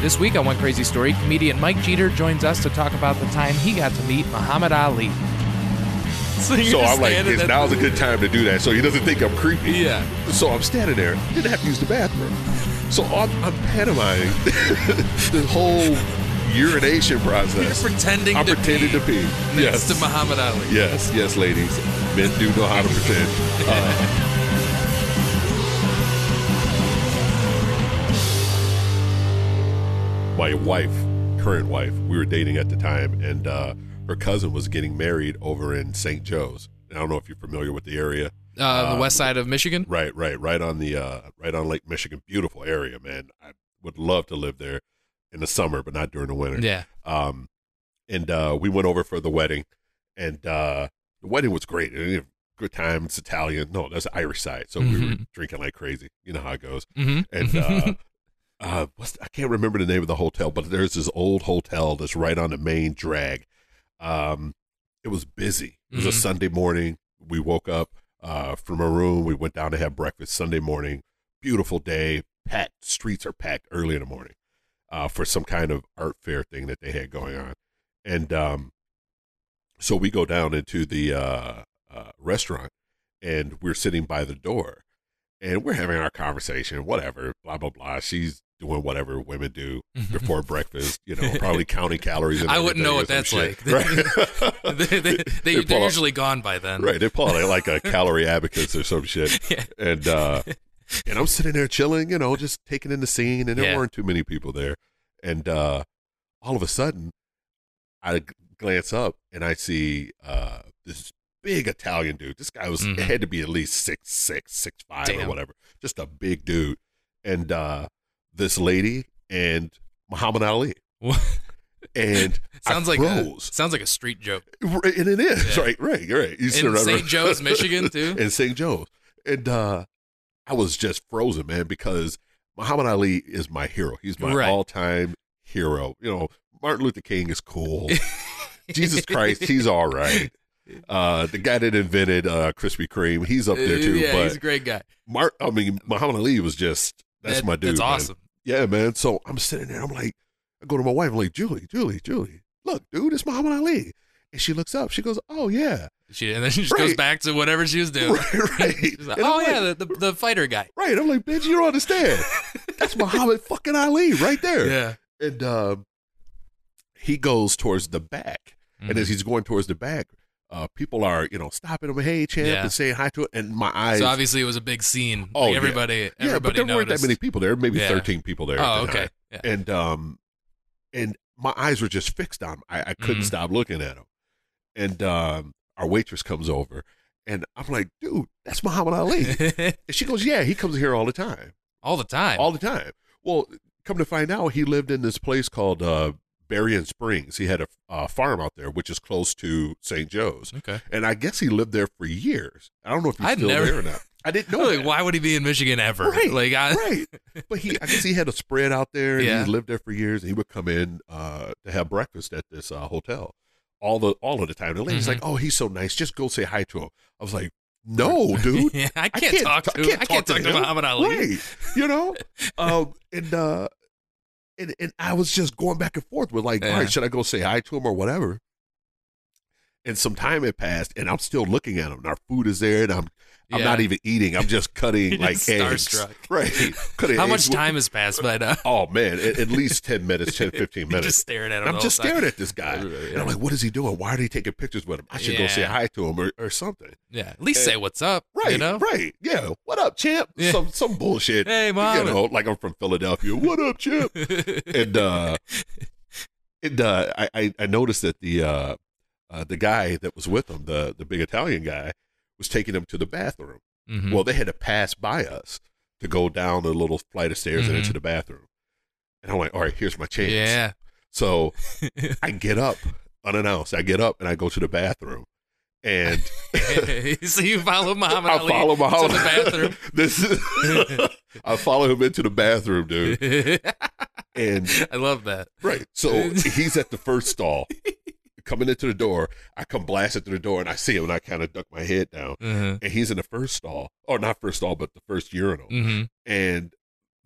This week on One Crazy Story, comedian Mike Geeter joins us to talk about the time he got to meet Muhammad Ali. So, I'm like, it's, now's a good time to do that, so he doesn't think I'm creepy. Yeah. So I'm standing there, didn't have to use the bathroom. So I'm, I'm pantomiming the whole urination process. You're pretending I'm to pretending pee to pee. next Yes. to Muhammad Ali. Yes, yes, ladies. Men do know how to pretend. Uh, my wife, current wife, we were dating at the time, and uh, her cousin was getting married over in St. Joe's. I don't know if you're familiar with the area. Uh, the Um, west side of Michigan. Right, right, right on the uh, right on Lake Michigan. Beautiful area, man. I would love to live there in the summer, but not during the winter. Yeah. Um, and uh, we went over for the wedding, and uh, the wedding was great. And, you know, Good time. It's Italian. No, that's the Irish side. So we were Mhm. drinking like crazy. You know how it goes. hmm And uh, uh, what's I can't remember the name of the hotel, but there's this old hotel that's right on the main drag. Um, it was busy. It was a Mhm. Sunday morning. We woke up uh, from a room. We went down to have breakfast Sunday morning. Beautiful day. Packed streets are packed early in the morning uh, for some kind of art fair thing that they had going on. And um, so we go down into the uh, uh, restaurant, and we're sitting by the door, and we're having our conversation. Whatever, blah blah blah. She's doing whatever women do before breakfast. You know, probably counting calories. And I wouldn't know what that's some like. shit. they, they, they, they're out- usually gone by then. Right, They're out like a calorie abacus or some shit, Yeah. and uh, and I'm sitting there chilling, you know, just taking in the scene, and there Yeah. weren't too many people there, and uh, all of a sudden, I glance up and I see uh, this big Italian dude. This guy was Mhm. had to be at least six six, six five, or whatever, just a big dude, and uh, this lady and Muhammad Ali, and sounds I like a, sounds like a street joke. and it is Yeah. right, right, right. You In St. Joe's, Michigan, too. in St. Joe's. And uh, I was just frozen, man, because Muhammad Ali is my hero. He's my Right. all time hero. You know, Martin Luther King is cool. Jesus Christ, he's all right. Uh, the guy that invented uh, Krispy Kreme, he's up there too. Uh, yeah, but he's a great guy. Mar- I mean, Muhammad Ali was just that's That- my dude. That's awesome. Yeah, man. So I'm sitting there. I'm like, I go to my wife. I'm like, Julie, Julie, Julie, look, dude, it's Muhammad Ali. And she looks up. She goes, Oh yeah, She, and then she just goes back to whatever she was doing. right, right. Like, oh like, yeah, the, the the fighter guy. Right. I'm like, bitch, you don't understand. That's Muhammad fucking Ali right there. Yeah. And um, he goes towards the back. Mm-hmm. And as he's going towards the back, uh, people are, you know, stopping him, hey, champ, Yeah. and saying hi to it. And my eyes. So obviously it was a big scene. Oh, Like, yeah. everybody, yeah, everybody but there weren't that many people there. Maybe Yeah. 13 people there. Oh, the okay. Yeah. And um, and my eyes were just fixed on. I, I couldn't Mhm. stop looking at him. And um, our waitress comes over, and I'm like, dude, that's Muhammad Ali. and she goes, yeah, he comes here all the time. All the time. all the time. Well, come to find out, he lived in this place called uh, Berrien Springs. He had a uh, farm out there, which is close to St. Joe's, okay. and I guess he lived there for years. I don't know if he's I'd still never- there or not. I didn't know. like, that. why would he be in Michigan ever? Right, Like, I, right. But he, I guess he had a spread out there, and Yeah. he lived there for years. And he would come in uh, to have breakfast at this uh, hotel all the all of the time. The lady's Mhm. like, "Oh, he's so nice. Just go say hi to him." I was like, "No, dude." Yeah, I can't, talk to. Him. I can't talk to, him. Muhammad Ali. Right. You know? um, and, uh, and, and I was just going back and forth with like, Yeah. all right, should I go say hi to him or whatever? And some time had passed, and I'm still looking at him. And our food is there, and I'm I'm Yeah. not even eating. I'm just cutting You're like just eggs. starstruck. Right. Cutting How eggs much time has passed by now? Oh man, at, at least 10 minutes, 10, 15 minutes. just staring at him. And I'm just staring at this guy. And I'm like, what is he doing? Why are they taking pictures with him? I should go say hi to him or, or something. Yeah, at least Hey, say what's up. Right, You know. right. Yeah. What up, champ? Yeah. Some some bullshit. Hey, mom. You know, like I'm from Philadelphia. What up, champ? and uh and uh I, I I noticed that the uh uh the guy that was with him, the the big Italian guy, was taking him to the bathroom. Mhm. Well, they had to pass by us to go down the little flight of stairs and Mhm. into the bathroom. And I'm like, all right, here's my chance. yeah. So I get up unannounced. I get up and I go to the bathroom. And so you follow Muhammad I Ali follow Muhammad to the bathroom. this is I follow him into the bathroom, dude. And I love that. Right. So he's at the first stall. Coming into the door, I come blasting through the door and I see him and I kind of duck my head down. Uh-huh. And he's in the first stall, or not first stall, but the first urinal. hmm And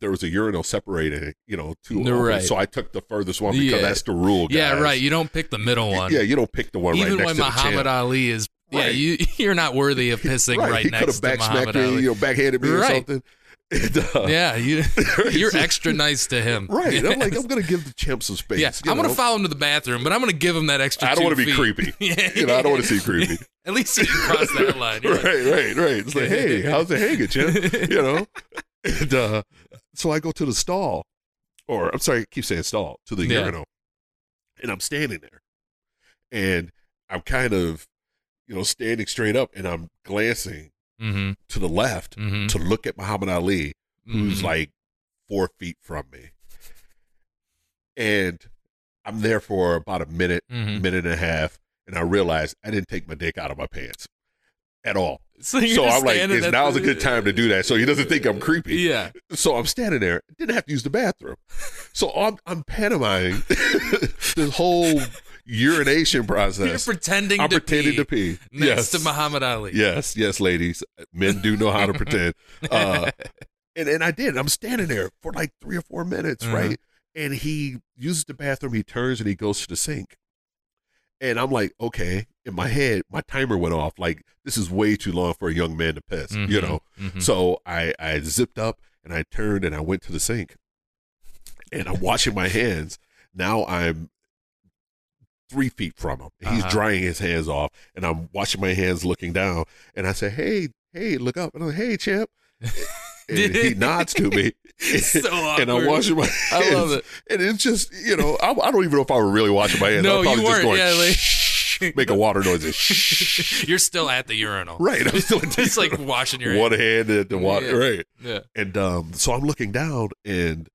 there was a urinal separating, you know, two. Right. So I took the furthest one because Yeah. that's the rule. Yeah, right. You don't pick the middle one. Yeah, you don't pick the one Even right next when to Muhammad. Ali is, yeah, you you're not worthy of pissing right, he next to Muhammad me, Ali. you know, backhanded me or something. Uh, Yeah, you you're extra nice to him. Right. I'm like, I'm gonna give the champ some space. yeah, I'm gonna follow him to the bathroom, but I'm gonna give him that extra. I don't want to be creepy. Yeah, You know, I don't want to see creepy. At least you cross that line. You're right, like, right, right. It's like, hey, how's it hanging, champ? You know? And uh, so I go to the stall, or I'm sorry, I keep saying stall, to the Yeah. urinal. And I'm standing there. And I'm kind of, you know, standing straight up and I'm glancing mm-hmm, to the left mm-hmm, to look at Muhammad Ali, who's mhm. like four feet from me. And I'm there for about a minute, Mhm. minute and a half, and I realized I didn't take my dick out of my pants at all. So, so I'm like, it's, now's the- a good time to do that. So he doesn't think I'm creepy. Yeah, So I'm standing there, didn't have to use the bathroom. So I'm, I'm pantomiming this whole urination process. you're pretending I'm to pretending pee to pee. next yes. to Muhammad Ali. Yes, yes, ladies. Men do know how to pretend. Uh, and and I did. I'm standing there for like three or four minutes, Uh-huh. right? And he uses the bathroom. He turns and he goes to the sink. And I'm like, okay. In my head, my timer went off. Like this is way too long for a young man to piss, you Mhm, know. mhm. So I I zipped up and I turned and I went to the sink. And I'm washing my hands. Now I'm three feet from him. He's Uh-huh. drying his hands off, and I'm washing my hands, looking down. And I say, "Hey, hey, look up!" And I'm like, "Hey, champ." and he nods to me. so and I'm washing my hands. I love it. And it's just, you know, I, I don't even know if I were really washing my hands. No, I was probably you just weren't. going, Yeah, like- make a water noise. You're still at the urinal. right. I'm still in It's like washing your one hand at the water. Yeah. Right. Yeah. And um, so I'm looking down, and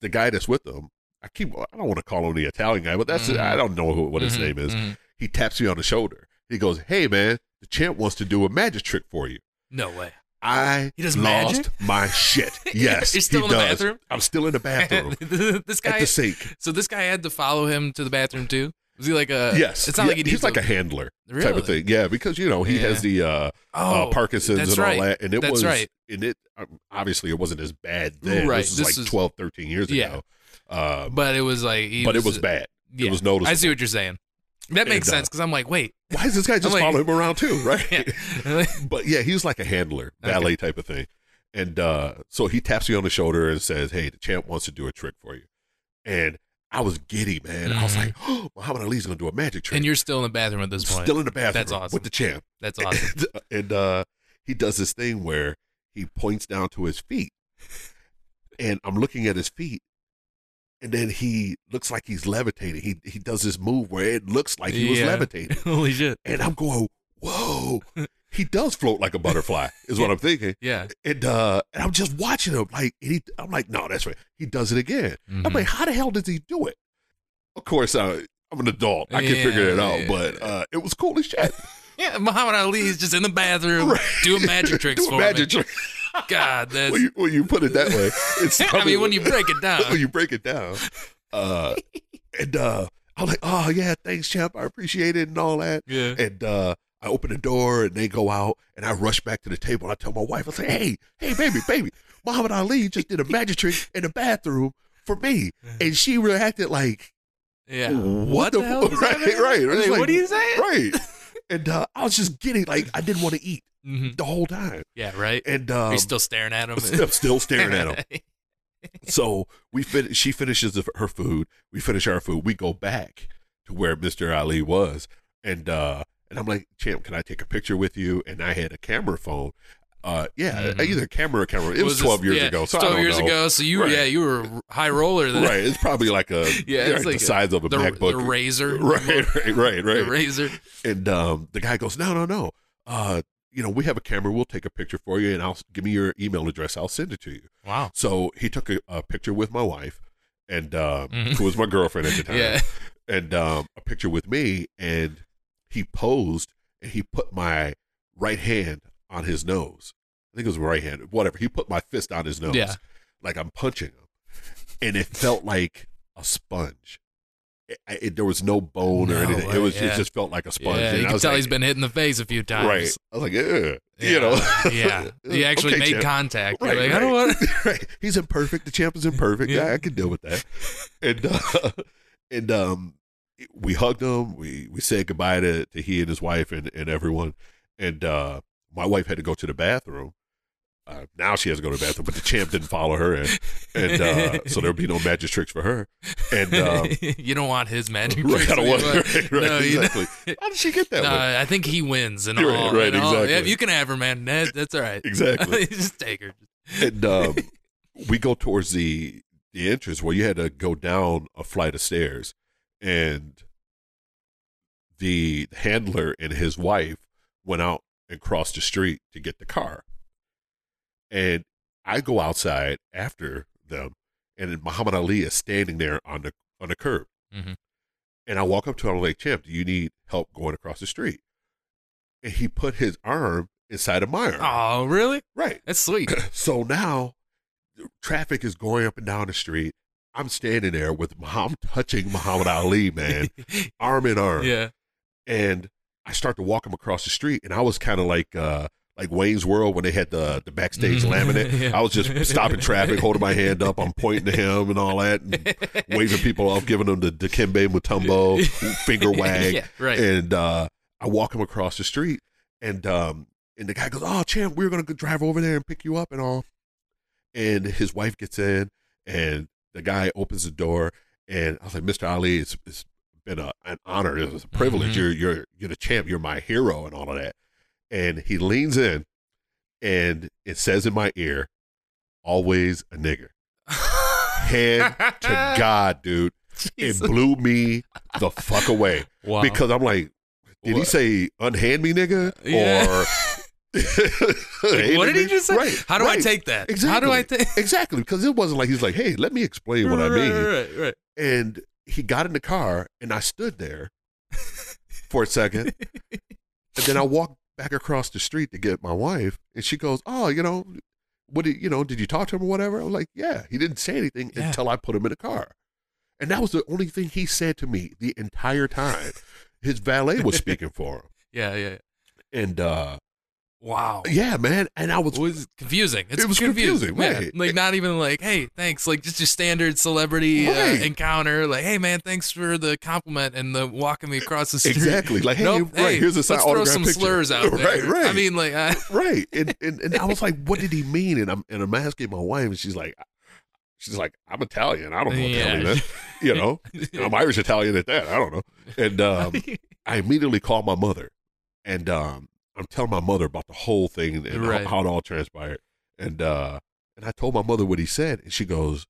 the guy that's with them, I keep, I don't want to call him the Italian guy, but that's, Mhm. I don't know who, what his Mhm, name is. mhm. He taps me on the shoulder. He goes, Hey, man, the champ wants to do a magic trick for you. No way. I He does lost magic? my shit. Yes, You're still he in the does. bathroom? I'm still in the bathroom this guy at the sink. So this guy had to follow him to the bathroom too. Was he like a? yes, It's not Yeah, like he he's like a handler type of thing. Yeah, because you know he Yeah. has the uh, Oh, uh, Parkinson's and all right. that, and it That's was right. and it um, obviously it wasn't as bad then. Right, This was this like is- 12, 13 years Yeah. ago. Uh, But it was like. But it was bad. Yeah, It was noticeable. I see what you're saying. That makes And, uh, sense because I'm like, wait. Why is this guy just like- following him around too? Right. Yeah. but yeah, he was like a handler, valet type of thing. And uh, so he taps me on the shoulder and says, "Hey, the champ wants to do a trick for you." And I was giddy, man. I was Mhm. like, "Oh, Muhammad Ali's going to do a magic trick." and you're still in the bathroom at this point. still in the bathroom That's awesome. with the champ. That's awesome. And, and, uh, he does this thing where he points down to his feet, and I'm looking at his feet, and then he looks like he's levitating. He he does this move where it looks like he was Yeah. levitating, Holy shit. and I'm going, "Whoa!" He does float like a butterfly, is what I'm thinking. Yeah. And uh, and I'm just watching him, like and he, I'm like, no, that's right. He does it again. I'm Mhm. like, how the hell does he do it? Of course, uh, I'm an adult. I can Yeah, figure it out, but uh, it was cool as shit. Yeah, Muhammad Ali is just in the bathroom Right. doing magic tricks Do for magic me. trick. God, that's. when, you, when you put it that way, it's. I mean, when you break it down. when you break it down, uh, and uh, I'm like, oh yeah, thanks, champ. I appreciate it and all that. yeah. And uh, I open the door and they go out, and I rush back to the table. And I tell my wife, I say, hey, hey, baby, baby, Muhammad Ali just did a magic trick in the bathroom for me, and she reacted like, Yeah. what, the, the, hell? right, right. Like, like, what are you saying? right? And uh, I was just getting like I didn't want to eat Mhm. the whole time, Yeah, right. and um, you still staring at him? I'm still staring at him. So we fin- she finishes the, her food. We finish our food. We go back to where Mr. Ali was, and uh, and I'm like, Champ, can I take a picture with you? And I had a camera phone. Uh, yeah, Mhm. either camera or camera. It was, this- 12 years yeah, ago. So I 12 don't years know. ago. So you, Right. yeah, you were high roller then. Right, it's probably like a Yeah, it's like the size of a The, MacBook. the razor. right, right, right, The right. razor. And um, the guy goes, no, no, no. Uh, you know, we have a camera. We'll take a picture for you, and I'll give me your email address. I'll send it to you. Wow. So he took a, a picture with my wife, and um, Mhm. who was my girlfriend at the time, Yeah. and um, a picture with me, and he posed and he put my right hand on his nose. I think it was right hand, whatever. He put my fist on his nose, Yeah. like I'm punching him, and it felt like a sponge. It, it- there was no bone or anything. way, it was yeah. it just felt like a sponge. Yeah, you can tell like, he's been hit in the face a few times. right. I was like, Ugh. Yeah. you know, yeah. He actually Okay, made champ. contact. Right, like, I don't want. right. He's imperfect. The champ is imperfect. Yeah. Yeah, I can deal with that. And uh, and um, we hugged him. We we said goodbye to, to he and his wife and, and everyone. And uh, my wife had to go to the bathroom. Uh, now she has to go to the bathroom, but the champ didn't follow her in, and uh, so there'll be no magic tricks for her. And um, you don't want his magic right, tricks. I don't want, right, right, No, you exactly. How did she get that No, one? I think he wins and all. right, and all. exactly. Yeah, you can have her, man. That, that's all right. Exactly. Just take her. and um, we go towards the the entrance where you had to go down a flight of stairs, and the handler and his wife went out and crossed the street to get the car, and I go outside after them, and Muhammad Ali is standing there on the on the curb, Mhm. and I walk up to him I'm like, "Champ, do you need help going across the street?" And he put his arm inside of my arm. Oh, really? Right. That's sweet. So now traffic is going up and down the street. I'm standing there with Muhammad touching Muhammad Ali, man, arm in arm. yeah. And I start to walk him across the street, and I was kind of like uh like Wayne's World when they had the the backstage laminate. Mm-hmm. Yeah. I was just stopping traffic, holding my hand up, I'm pointing to him and all that, and waving people off, giving them the Dikembe Mutombo finger wag yeah, right. and uh, I walk him across the street, and um, and the guy goes, "Oh, champ, we're gonna drive over there and pick you up and all." And his wife gets in, and the guy opens the door, and I was like, "Mr. Ali, it's, it's been a, an honor. It was a privilege. Mhm. You're you're you're the champ. You're my hero, and all of that." And he leans in, and it says in my ear, "Always a nigger." Hand to God, dude. It blew me the fuck away Wow. because I'm like, did he say unhand me, nigga? Yeah. Or Like, what did he just say? Right. How do I take that? Exactly. How do I take? Exactly, because it wasn't like he's like, hey, let me explain what I right, mean. Right, right. And he got in the car, and I stood there for a second, and then I walked back across the street to get my wife, and she goes, "Oh, you know, what did you know? Did you talk to him or whatever?" I'm like, "Yeah." He didn't say anything Yeah. until I put him in the car, and that was the only thing he said to me the entire time. His valet was speaking for him, Yeah, yeah. and uh Wow. yeah, man, and I was It was confusing. It's It was confusing, confusing, man. right. Like not even like, hey, thanks. Like just your standard celebrity uh, encounter. Like, hey, man, thanks for the compliment and the walking me across the street. exactly like, hey, Nope, right hey, here's a sign let's throw some picture. slurs out there. right, right. I mean, like, I, right and, and and i was like what did he mean and i'm and i'm asking my wife and she's like she's like i'm italian i don't know what the hell he Yeah. you know i'm irish italian at that i don't know and um i immediately called my mother and um i'm telling my mother about the whole thing and, Right. how, how it all transpired and uh and i told my mother what he said and she goes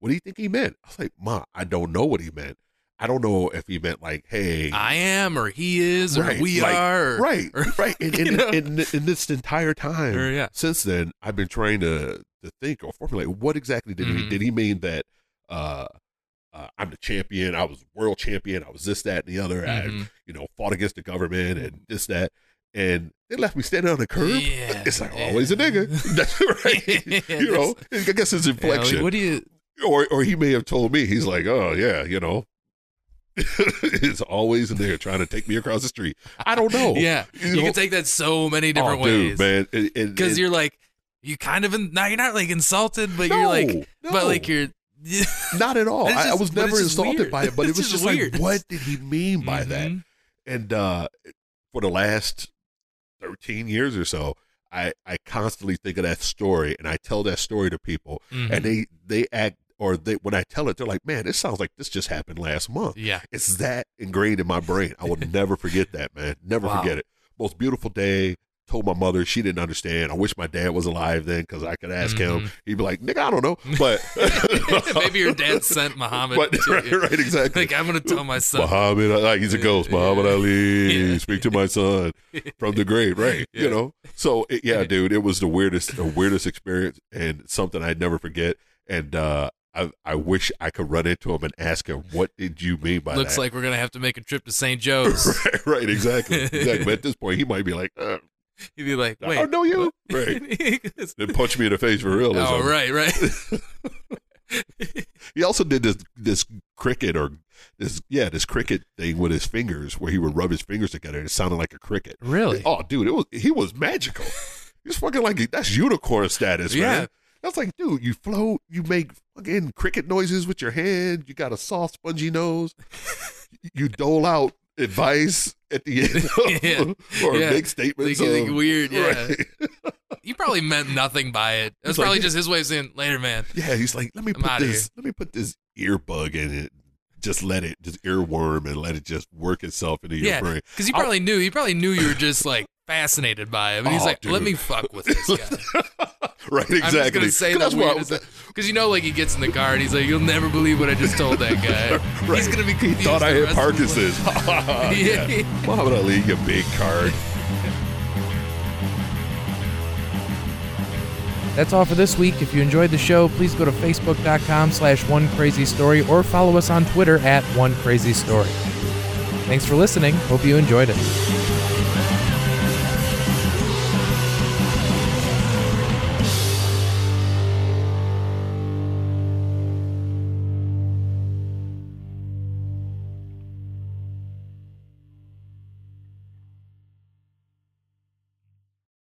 what do you think he meant i was like ma i don't know what he meant i don't know if he meant like hey I am, or he is, or we like, are, right or- right and, you and, know? and, and this entire time or, yeah. since then i've been trying to to think or formulate what exactly did he Mhm. did he mean that uh uh, I'm the champion. I was world champion. I was this, that, and the other. I, Mhm. you know, fought against the government and this, that, and they left me standing on the curb. Yeah, It's like yeah. always a nigga. That's right. you know, I guess his Yeah, like, inflection, what do you? or or he may have told me. He's like, oh yeah, you know, it's always there trying to take me across the street. I don't know. Yeah, You you, know? can take that so many different oh, ways. dude, man. And- and- because you're like you kind of in, now you're not like insulted but no, you're like no. but like you're Not at all. It's I, I was never insulted weird. by it, but it was just just weird. like, what did he mean by that? Mhm. And uh, for the last 13 years or so, I, I constantly think of that story and I tell that story to people Mhm. and they, they act, or they when I tell it, they're like, man, this sounds like this just happened last month. yeah It's that ingrained in my brain. I will never forget that, man. Never Wow. forget it. Most beautiful day. Told my mother she didn't understand. I wish my dad was alive then because I could ask him. Mhm. He'd be like, "Nigga, I don't know," but maybe your dad sent Muhammad But, to right, you. right, exactly. like I'm gonna tell my son Muhammad, like he's a ghost. Muhammad Ali, Yeah. speak to my son from the grave, right? Yeah. You know. So it, yeah, dude, it was the weirdest, the weirdest experience, and something I'd never forget. And uh, I, I wish I could run into him and ask him, "What did you mean by looks that?" Looks like we're gonna have to make a trip to St. Joe's right, right, exactly, exactly. But at this point, he might be like, uh, he'd be like "I wait don't know you," right? Then punch me in the face for real. oh right right He also did this this cricket or this yeah this cricket thing with his fingers where he would rub his fingers together and it sounded like a cricket. Really? Oh, dude, it was he was magical. He's fucking like that's unicorn status, Yeah. man. That's like, dude, you float, you make fucking cricket noises with your hand. You got a soft, spongy nose. you dole out advice at the end, or Yeah. make statements. Like of- weird, yeah. Right. He probably meant nothing by it. That's It's like- probably just his way of saying, later, man. Yeah, he's like, let me I'm put this, let me put this earbug in it. Just let it, just earworm and let it just work itself into your Yeah, brain. because he probably knew. He probably knew you were just like fascinated by him, and he's Oh, like, "Let me fuck with this guy." right, exactly. I'm just gonna say the That's why- weirdest. Because you know, like he gets in the car and he's like, "You'll never believe what I just told that guy." Right. He's gonna be He confused. thought I the had rest of his life. Parkinson's. yeah. Muhammad Ali, you big card. That's all for this week. If you enjoyed the show, please go to facebook.com slash one crazy story or follow us on Twitter at one crazy story. Thanks for listening. Hope you enjoyed it.